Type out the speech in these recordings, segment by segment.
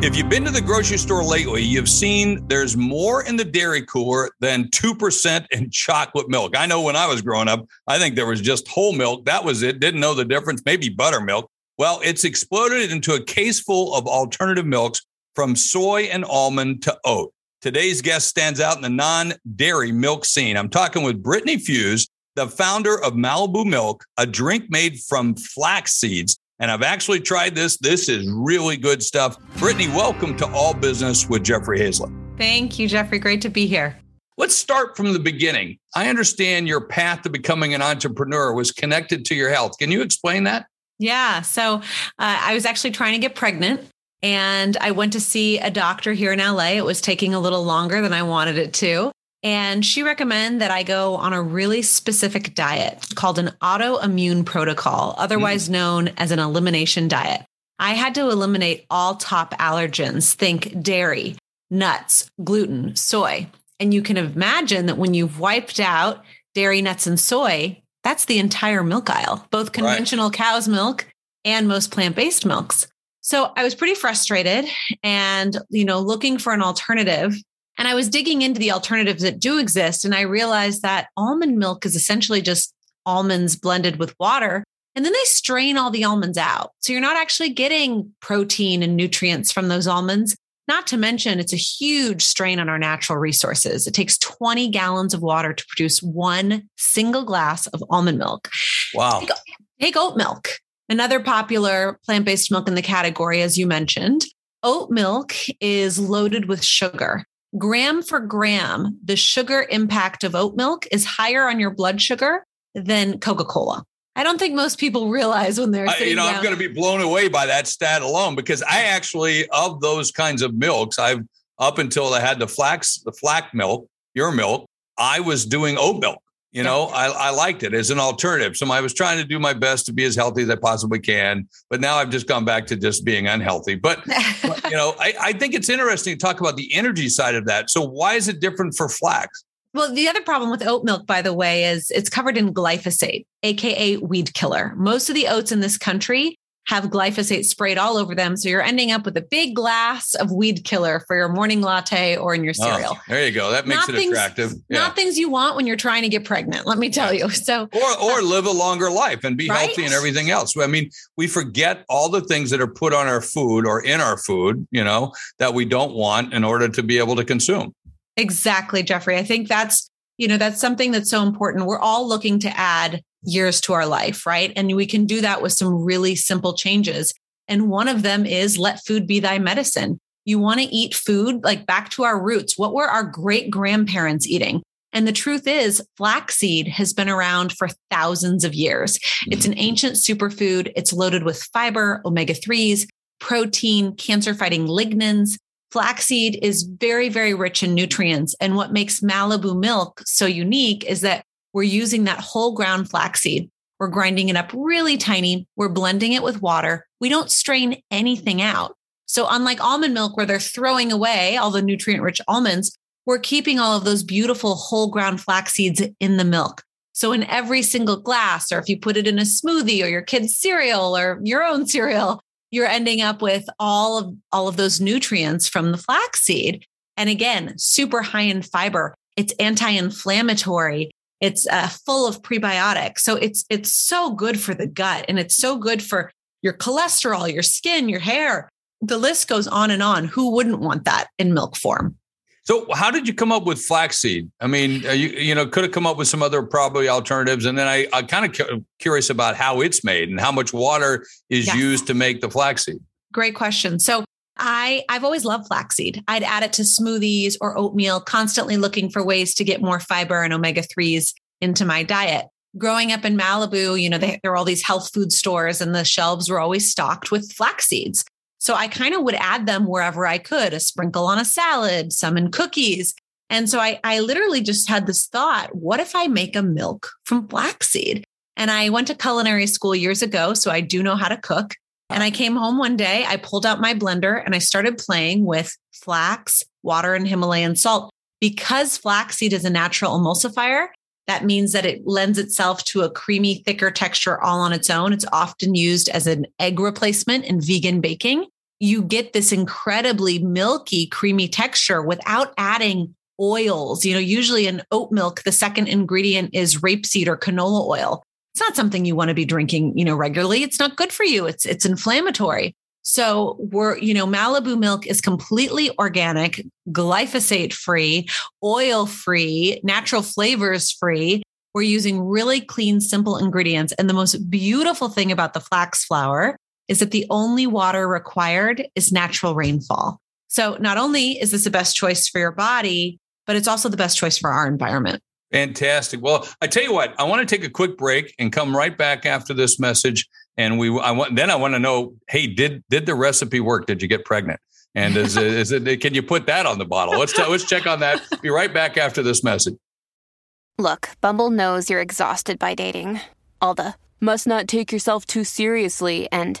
If you've been to the grocery store lately, you've seen there's more in the dairy cooler than 2% in chocolate milk. I know when I was growing up, I think there was just whole milk. That was it. Didn't know the difference. Maybe buttermilk. Well, it's exploded into a case full of alternative milks from soy and almond to oat. Today's guest stands out in the non dairy milk scene. I'm talking with Brittany Fuisz, the founder of Malibu Mylk, a drink made from flax seeds and I've actually tried this. This is really good stuff. Brittany, welcome to All Business with Jeffrey Hayzlett. Thank you, Jeffrey. Great to be here. Let's start from the beginning. I understand your path to becoming an entrepreneur was connected to your health. Can you explain that? Yeah. So uh, I was actually trying to get pregnant and I went to see a doctor here in LA. It was taking a little longer than I wanted it to. And she recommended that I go on a really specific diet called an autoimmune protocol, otherwise mm. known as an elimination diet. I had to eliminate all top allergens, think dairy, nuts, gluten, soy. And you can imagine that when you've wiped out dairy, nuts, and soy, that's the entire milk aisle, both conventional right. cow's milk and most plant based milks. So I was pretty frustrated and, you know, looking for an alternative and I was digging into the alternatives that do exist. And I realized that almond milk is essentially just almonds blended with water. And then they strain all the almonds out. So you're not actually getting protein and nutrients from those almonds. Not to mention, it's a huge strain on our natural resources. It takes 20 gallons of water to produce one single glass of almond milk. Wow. Take, take oat milk, another popular plant based milk in the category, as you mentioned. Oat milk is loaded with sugar gram for gram, the sugar impact of oat milk is higher on your blood sugar than Coca Cola. I don't think most people realize when they're, you know, down. I'm going to be blown away by that stat alone because I actually, of those kinds of milks, I've up until I had the flax, the flax milk, your milk, I was doing oat milk. You know, I, I liked it as an alternative. So I was trying to do my best to be as healthy as I possibly can. But now I've just gone back to just being unhealthy. But, you know, I, I think it's interesting to talk about the energy side of that. So why is it different for flax? Well, the other problem with oat milk, by the way, is it's covered in glyphosate, AKA weed killer. Most of the oats in this country have glyphosate sprayed all over them. So you're ending up with a big glass of weed killer for your morning latte or in your oh, cereal. Oh, there you go. That makes not it things, attractive. Yeah. Not things you want when you're trying to get pregnant, let me tell you. So or or uh, live a longer life and be right? healthy and everything else. I mean, we forget all the things that are put on our food or in our food, you know, that we don't want in order to be able to consume. Exactly, Jeffrey. I think that's, you know, that's something that's so important. We're all looking to add years to our life, right? And we can do that with some really simple changes. And one of them is let food be thy medicine. You want to eat food like back to our roots. What were our great grandparents eating? And the truth is, flaxseed has been around for thousands of years. It's an ancient superfood. It's loaded with fiber, omega 3s, protein, cancer fighting lignans. Flaxseed is very, very rich in nutrients. And what makes Malibu Mylk so unique is that we're using that whole ground flaxseed. We're grinding it up really tiny. We're blending it with water. We don't strain anything out. So, unlike almond milk, where they're throwing away all the nutrient rich almonds, we're keeping all of those beautiful whole ground flax seeds in the milk. So, in every single glass, or if you put it in a smoothie or your kid's cereal or your own cereal, you're ending up with all of all of those nutrients from the flaxseed. And again, super high in fiber. It's anti-inflammatory. It's uh, full of prebiotics. So it's it's so good for the gut and it's so good for your cholesterol, your skin, your hair. The list goes on and on. Who wouldn't want that in milk form? So, how did you come up with flaxseed? I mean, uh, you you know could have come up with some other probably alternatives, and then I I kind of cu- curious about how it's made and how much water is used to make the flaxseed. Great question. So, I I've always loved flaxseed. I'd add it to smoothies or oatmeal, constantly looking for ways to get more fiber and omega 3s into my diet. Growing up in Malibu, you know, they, there were all these health food stores and the shelves were always stocked with flax seeds. So I kind of would add them wherever I could, a sprinkle on a salad, some in cookies. And so I, I literally just had this thought, what if I make a milk from flaxseed? And I went to culinary school years ago, so I do know how to cook. And I came home one day, I pulled out my blender and I started playing with flax, water, and Himalayan salt. Because flaxseed is a natural emulsifier, that means that it lends itself to a creamy, thicker texture all on its own. It's often used as an egg replacement in vegan baking. You get this incredibly milky, creamy texture without adding oils. You know, usually in oat milk, the second ingredient is rapeseed or canola oil. It's not something you want to be drinking, you know, regularly. It's not good for you. It's it's inflammatory. So we're, you know, Malibu Mylk is completely organic, glyphosate free, oil free, natural flavors free. We're using really clean, simple ingredients. And the most beautiful thing about the flax flour is that the only water required is natural rainfall. So not only is this the best choice for your body, but it's also the best choice for our environment. Fantastic. Well, I tell you what, I want to take a quick break and come right back after this message and we I want then I want to know, hey, did did the recipe work? Did you get pregnant? And is it, is it can you put that on the bottle? Let's t- let's check on that. Be right back after this message. Look, Bumble knows you're exhausted by dating. All the must not take yourself too seriously and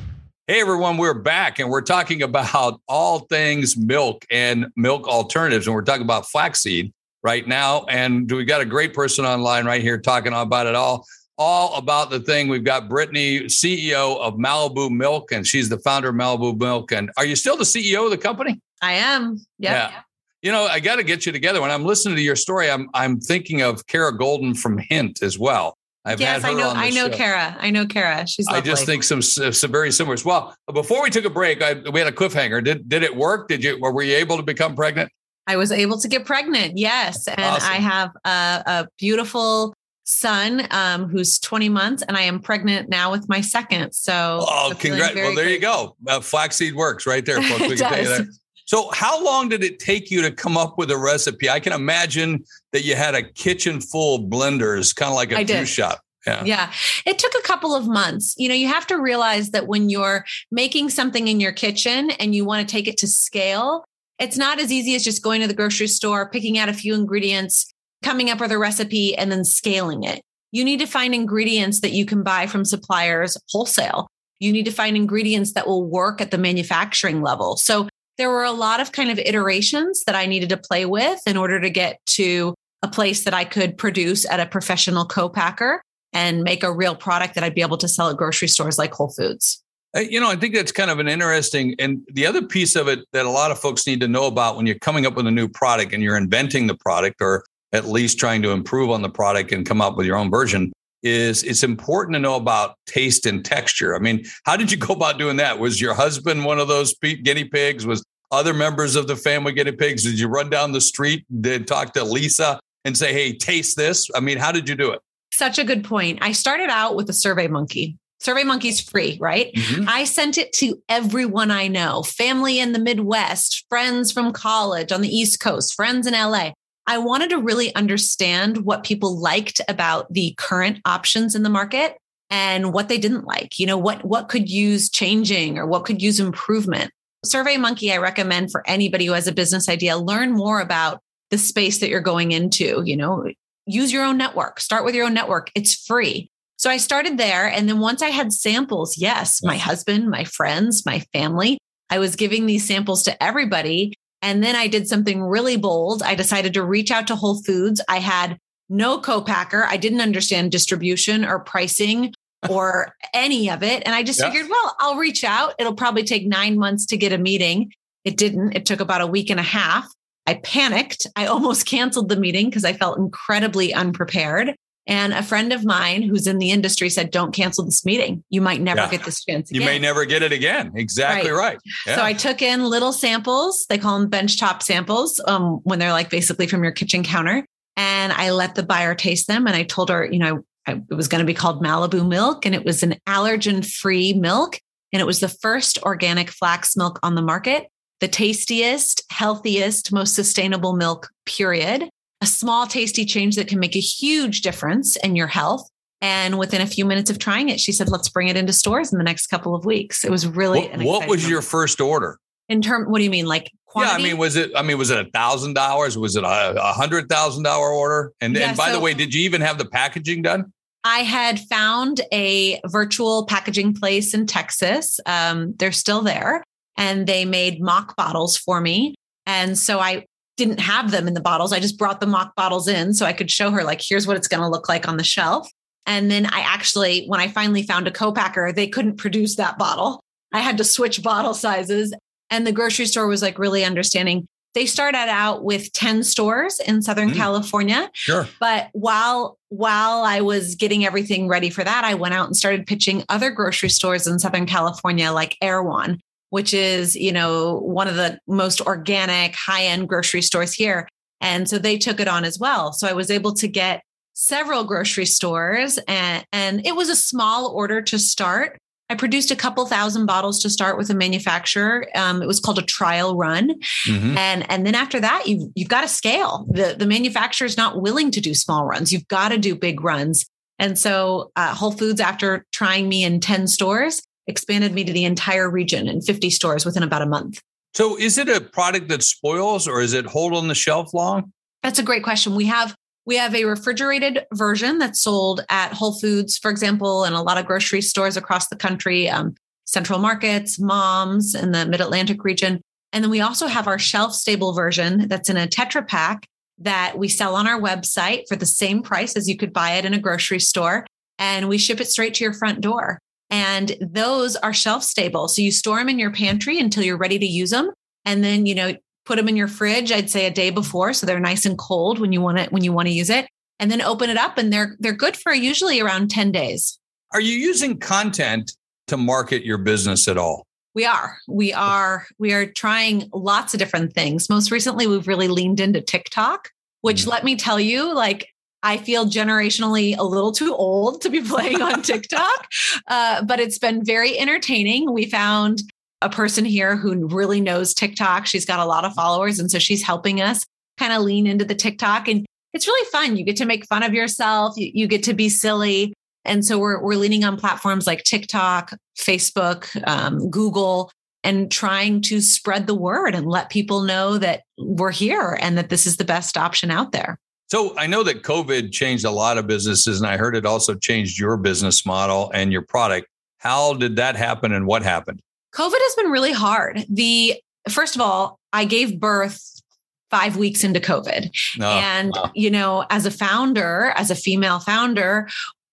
Hey everyone, we're back and we're talking about all things milk and milk alternatives. And we're talking about flaxseed right now. And we got a great person online right here talking about it all all about the thing. We've got Brittany, CEO of Malibu Mylk, and she's the founder of Malibu Mylk. And are you still the CEO of the company? I am. Yep. Yeah. You know, I got to get you together. When I'm listening to your story, I'm I'm thinking of Kara Goldin from Hint as well. I've yes, I know. I know show. Kara. I know Kara. She's. Lovely. I just think some some very similar. Well, before we took a break, I, we had a cliffhanger. Did did it work? Did you were you able to become pregnant? I was able to get pregnant. Yes, and awesome. I have a, a beautiful son um, who's 20 months and I am pregnant now with my second. So, oh, congrats. Well, there you go. Uh, flaxseed works right there, folks. We can tell you that. So, how long did it take you to come up with a recipe? I can imagine that you had a kitchen full of blenders, kind of like a juice shop. Yeah. yeah. It took a couple of months. You know, you have to realize that when you're making something in your kitchen and you want to take it to scale, it's not as easy as just going to the grocery store, picking out a few ingredients, coming up with a recipe and then scaling it. You need to find ingredients that you can buy from suppliers wholesale. You need to find ingredients that will work at the manufacturing level. So there were a lot of kind of iterations that I needed to play with in order to get to a place that I could produce at a professional co-packer and make a real product that I'd be able to sell at grocery stores like Whole Foods. Uh, you know, I think that's kind of an interesting, and the other piece of it that a lot of folks need to know about when you're coming up with a new product and you're inventing the product or at least trying to improve on the product and come up with your own version is it's important to know about taste and texture. I mean, how did you go about doing that? Was your husband one of those guinea pigs? Was other members of the family guinea pigs? Did you run down the street, did talk to Lisa and say, "Hey, taste this"? I mean, how did you do it? Such a good point. I started out with a survey monkey. Survey Monkey's free, right? Mm-hmm. I sent it to everyone I know, family in the Midwest, friends from college on the East Coast, friends in LA. I wanted to really understand what people liked about the current options in the market and what they didn't like. You know, what what could use changing or what could use improvement. Survey Monkey I recommend for anybody who has a business idea, learn more about the space that you're going into, you know, use your own network. Start with your own network. It's free. So I started there and then once I had samples, yes, my husband, my friends, my family, I was giving these samples to everybody and then I did something really bold. I decided to reach out to Whole Foods. I had no co-packer. I didn't understand distribution or pricing or any of it. And I just yeah. figured, well, I'll reach out. It'll probably take nine months to get a meeting. It didn't. It took about a week and a half. I panicked. I almost canceled the meeting because I felt incredibly unprepared. And a friend of mine who's in the industry said, Don't cancel this meeting. You might never yeah. get this chance again. You may never get it again. Exactly right. right. Yeah. So I took in little samples. They call them benchtop samples um, when they're like basically from your kitchen counter. And I let the buyer taste them. And I told her, you know, it was going to be called Malibu Mylk and it was an allergen free milk. And it was the first organic flax milk on the market the tastiest, healthiest, most sustainable milk, period. A small, tasty change that can make a huge difference in your health. And within a few minutes of trying it, she said, let's bring it into stores in the next couple of weeks. It was really What, what was your first order? in term what do you mean? Like quantity? Yeah, I mean, was it? I mean, was it a thousand dollars? Was it a, a hundred thousand dollar order? And Yeah, and by the way, did you even have the packaging done? I had found a virtual packaging place in Texas. Um, they're still there and they made mock bottles for me. And so I didn't have them in the bottles. I just brought the mock bottles in so I could show her, like, here's what it's going to look like on the shelf. And then I actually, when I finally found a co-packer, they couldn't produce that bottle. I had to switch bottle sizes. And the grocery store was like really understanding. They started out with 10 stores in Southern Mm. California. Sure. But while while I was getting everything ready for that, I went out and started pitching other grocery stores in Southern California, like Erewhon, which is you know one of the most organic, high end grocery stores here. And so they took it on as well. So I was able to get several grocery stores, and and it was a small order to start. I produced a couple thousand bottles to start with a manufacturer. Um, it was called a trial run, Mhm. and and then after that you you've got to scale the the manufacturer is not willing to do small runs you've got to do big runs and so uh, whole foods after trying me in 10 stores expanded me to the entire region in 50 stores within about a month So, is it a product that spoils, or is it hold on the shelf long? that's a great question we have we have a refrigerated version that's sold at whole foods for example and a lot of grocery stores across the country um, central markets moms in the mid-atlantic region. And then we also have our shelf stable version that's in a Tetra Pak that we sell on our website for the same price as you could buy it in a grocery store and we ship it straight to your front door. And those are shelf stable. So you store them in your pantry until you're ready to use them and then you know put them in your fridge i'd say a day before so they're nice and cold when you want it when you want to use it and then open it up and they're they're good for usually around 10 days Are you using content to market your business at all? we are we are we are trying lots of different things most recently we've really leaned into tiktok which Mhm. let me tell you like i feel generationally a little too old to be playing on tiktok uh, but it's been very entertaining we found a person here who really knows tiktok she's got a lot of followers and so she's helping us kind of lean into the tiktok and it's really fun you get to make fun of yourself you, you get to be silly and so we're, we're leaning on platforms like TikTok, Facebook, um, Google, and trying to spread the word and let people know that we're here and that this is the best option out there. So, I know that COVID changed a lot of businesses, and I heard it also changed your business model and your product. How did that happen, and what happened? COVID has been really hard. The first of all, I gave birth five weeks into COVID. No, and wow. you know as a founder as a female founder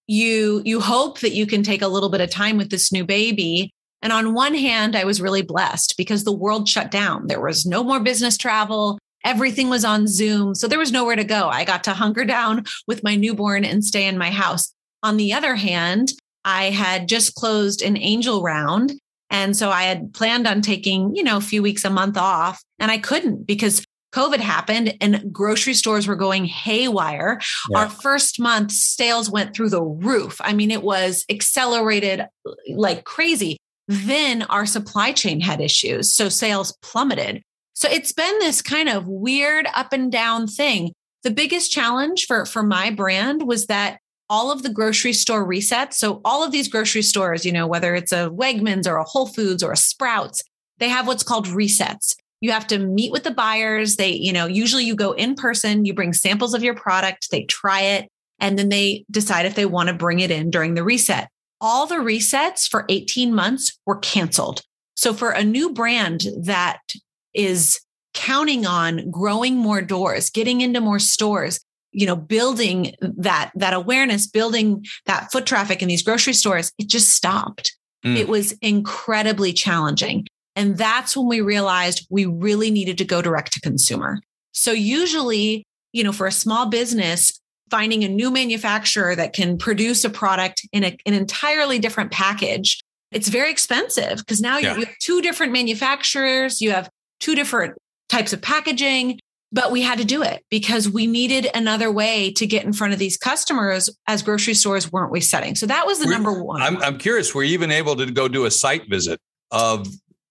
you you hope that you can take a little bit of time with this new baby. And on one hand i was really blessed because the world shut down. There was no more business travel. Everything was on zoom. So there was nowhere to go. I got to hunker down with my newborn and stay in my house. On the other hand i had just closed an angel round and so i had planned on taking you know a few weeks a month off and i couldn't because COVID happened and grocery stores were going haywire. Yeah. Our first month sales went through the roof. I mean, it was accelerated like crazy. Then our supply chain had issues. So sales plummeted. So it's been this kind of weird up and down thing. The biggest challenge for, for my brand was that all of the grocery store resets. So all of these grocery stores, you know, whether it's a Wegmans or a Whole Foods or a Sprouts, they have what's called resets. You have to meet with the buyers. They you know usually you go in person you bring samples of your product they try it and then they decide if they want to bring it in during the reset. All the resets for 18 months were canceled. So for a new brand that is counting on growing more doors getting into more stores you know building that that awareness building that foot traffic in these grocery stores it just stopped Mm. it was incredibly challenging and that's when we realized we really needed to go direct to consumer. So usually, you know, for a small business, finding a new manufacturer that can produce a product in a, an entirely different package, it's very expensive because now Yeah. you have two different manufacturers, you have two different types of packaging. But we had to do it because we needed another way to get in front of these customers as grocery stores weren't resetting. So that was the Were- number one. I'm, I'm curious, were you even able to go do a site visit of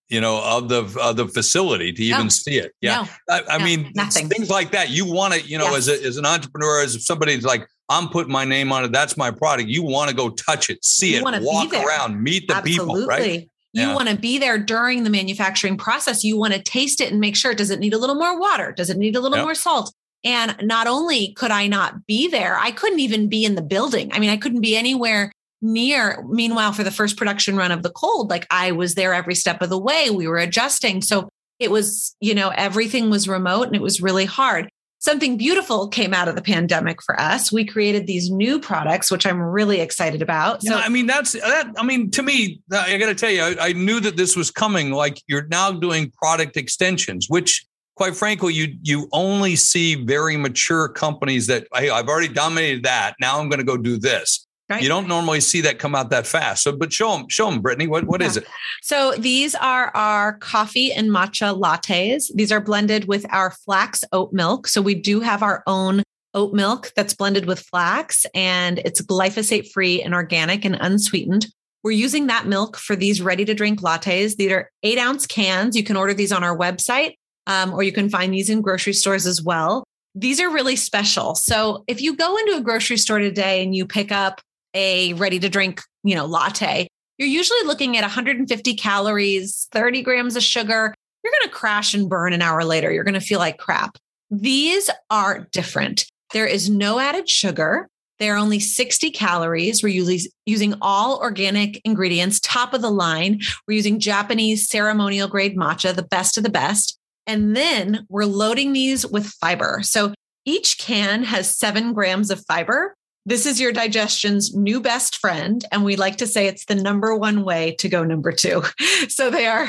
you know, of the of the facility to even No. see it. Yeah, No. I, I No, mean, things like that. You want to, you know, as a, as an entrepreneur, as if somebody's like, I'm putting my name on it. That's my product. You want to go touch it, see You it, walk around, meet the Absolutely. people, right? You Yeah. want to be there during the manufacturing process. You want to taste it and make sure does it need a little more water? Does it need a little Yep. more salt? And not only could I not be there, I couldn't even be in the building. I mean, I couldn't be anywhere near. Meanwhile, for the first production run of the cold, like I was there every step of the way. We were adjusting. So it was, you know, everything was remote and it was really hard. Something beautiful came out of the pandemic for us. We created these new products, which I'm really excited about. Yeah, I mean, that's that. I mean, to me, I got to tell you, I, I knew that this was coming. Like you're now doing product extensions, which, quite frankly, you you only see very mature companies that hey, I've already dominated that. Now I'm going to go do this. Right. You don't normally see that come out that fast. So, but show them, show them, Brittany. What what is Yeah. it? So these are our coffee and matcha lattes. These are blended with our flax oat milk. So we do have our own oat milk that's blended with flax and it's glyphosate free and organic and unsweetened. We're using that milk for these ready to drink lattes. These are eight ounce cans. You can order these on our website um, or you can find these in grocery stores as well. These are really special. So if you go into a grocery store today and you pick up a ready to drink, you know, latte, you're usually looking at 150 calories, 30 grams of sugar. You're going to crash and burn an hour later. You're going to feel like crap. These are different. There is no added sugar. They're only 60 calories. We're using, using all organic ingredients, top of the line. We're using Japanese ceremonial grade matcha, the best of the best. And then we're loading these with fiber. So each can has seven grams of fiber. This is your digestion's new best friend. And we like to say it's the number one way to go number two. So they are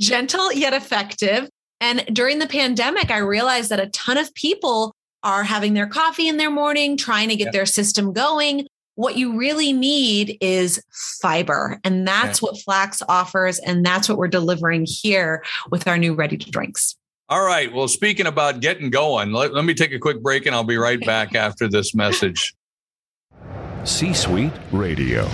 gentle yet effective. And during the pandemic, I realized that a ton of people are having their coffee in their morning, trying to get Yeah. their system going. What you really need is fiber. And that's what Flax offers. And that's what we're delivering here with our new ready to drinks. All right. Well, speaking about getting going, let, let me take a quick break, and I'll be right back after this message. C Suite Radio.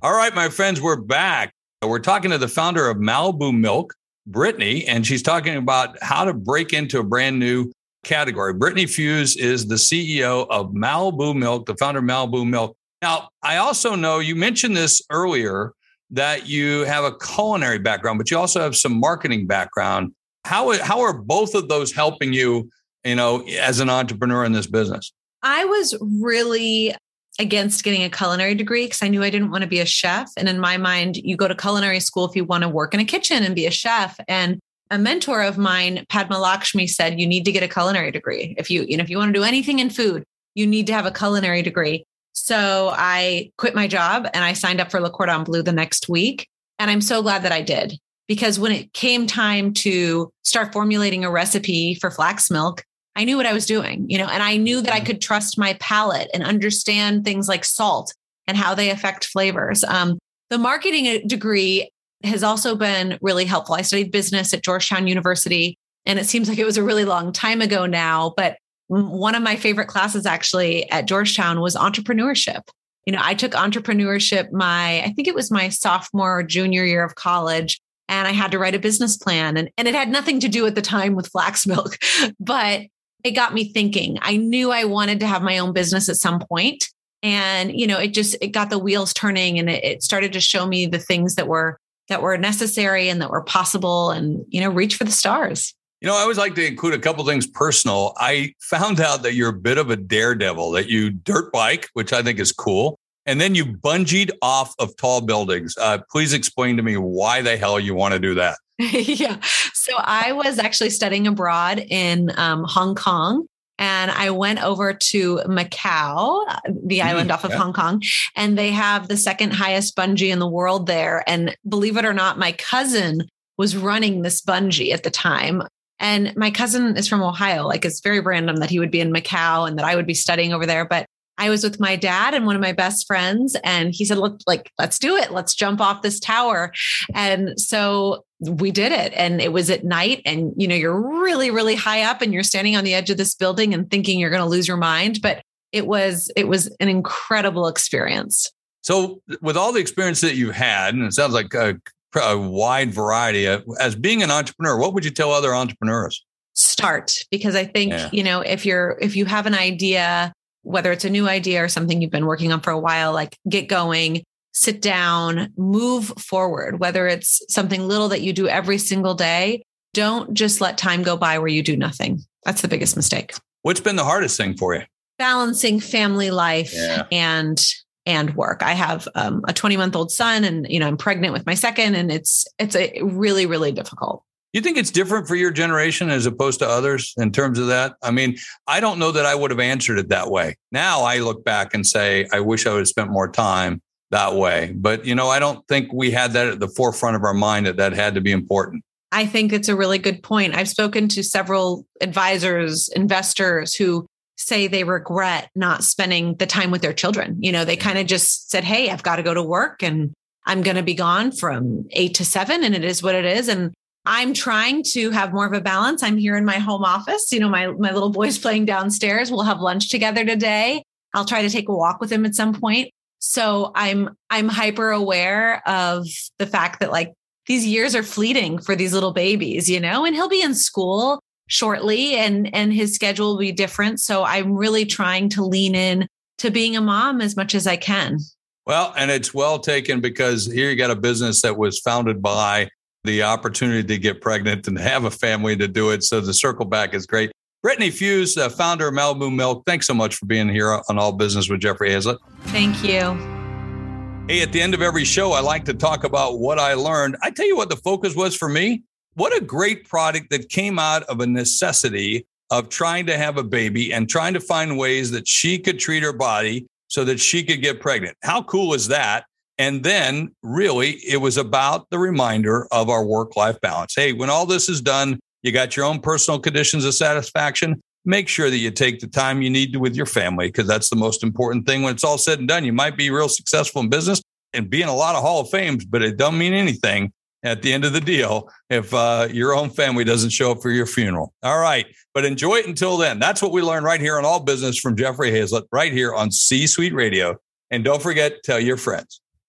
All right, my friends, we're back. We're talking to the founder of Malibu Mylk, Brittany, and she's talking about how to break into a brand new category. Brittany Fuisz is the CEO of Malibu Mylk, the founder of Malibu Mylk. Now, I also know you mentioned this earlier that you have a culinary background, but you also have some marketing background. How, how are both of those helping you, you know, as an entrepreneur in this business? I was really against getting a culinary degree because I knew I didn't want to be a chef. And in my mind, you go to culinary school if you want to work in a kitchen and be a chef. And a mentor of mine, Padma Lakshmi, said you need to get a culinary degree. If you, you know, if you want to do anything in food, you need to have a culinary degree. So I quit my job and I signed up for Le Cordon Bleu the next week. And I'm so glad that I did because when it came time to start formulating a recipe for flax milk, I knew what I was doing, you know, and I knew that I could trust my palate and understand things like salt and how they affect flavors. Um, the marketing degree has also been really helpful. I studied business at Georgetown University, and it seems like it was a really long time ago now, but one of my favorite classes actually at Georgetown was entrepreneurship. You know, I took entrepreneurship my, I think it was my sophomore or junior year of college, and I had to write a business plan. And, and it had nothing to do at the time with flax milk, but it got me thinking. I knew I wanted to have my own business at some point. And, you know, it just, it got the wheels turning and it, it started to show me the things that were, that were necessary and that were possible and, you know, reach for the stars. You know, I always like to include a couple things personal. I found out that you're a bit of a daredevil, that you dirt bike, which I think is cool. And then you bungeed off of tall buildings. Uh, please explain to me why the hell you want to do that. yeah. So I was actually studying abroad in um, Hong Kong. And I went over to Macau, the island off of yeah. Hong Kong, and they have the second highest bungee in the world there. And believe it or not, my cousin was running this bungee at the time. And my cousin is from Ohio. Like it's very random that he would be in Macau and that I would be studying over there. But I was with my dad and one of my best friends, and he said, "Look, like let's do it. Let's jump off this tower." And so we did it, and it was at night, and you know you're really, really high up, and you're standing on the edge of this building and thinking you're going to lose your mind, but it was it was an incredible experience. So, with all the experience that you've had, and it sounds like uh, a wide variety. As being an entrepreneur, what would you tell other entrepreneurs? Start because I think, yeah. you know, if you're, if you have an idea, whether it's a new idea or something you've been working on for a while, like get going, sit down, move forward, whether it's something little that you do every single day. Don't just let time go by where you do nothing. That's the biggest mistake. What's been the hardest thing for you? Balancing family life yeah. and and work. I have um, a 20 month old son, and you know I'm pregnant with my second, and it's it's a really really difficult. You think it's different for your generation as opposed to others in terms of that? I mean, I don't know that I would have answered it that way. Now I look back and say, I wish I would have spent more time that way. But, you know, I don't think we had that at the forefront of our mind that that had to be important. I think it's a really good point. I've spoken to several advisors, investors who say they regret not spending the time with their children. You know, they kind of just said, Hey, I've got to go to work and I'm going to be gone from eight to seven, and it is what it is. And I'm trying to have more of a balance. I'm here in my home office. You know, my, my little boy's playing downstairs. We'll have lunch together today. I'll try to take a walk with him at some point. So I'm I'm hyper aware of the fact that like these years are fleeting for these little babies, you know, and he'll be in school shortly and and his schedule will be different. So I'm really trying to lean in to being a mom as much as I can. Well, and it's well taken because here you got a business that was founded by the opportunity to get pregnant and have a family to do it. So the circle back is great. Brittany Fuisz, uh, founder of Malibu Mylk, thanks so much for being here on All Business with Jeffrey Hayzlett. Thank you. Hey, at the end of every show, I like to talk about what I learned. I tell you what the focus was for me. What a great product that came out of a necessity of trying to have a baby and trying to find ways that she could treat her body so that she could get pregnant. How cool is that? And then really, it was about the reminder of our work life balance. Hey, when all this is done, you got your own personal conditions of satisfaction. Make sure that you take the time you need to with your family because that's the most important thing. When it's all said and done, you might be real successful in business and be in a lot of Hall of Fames, but it don't mean anything at the end of the deal if uh, your own family doesn't show up for your funeral. All right. But enjoy it until then. That's what we learned right here on All Business from Jeffrey Hayzlett, right here on C Suite Radio. And don't forget, tell your friends.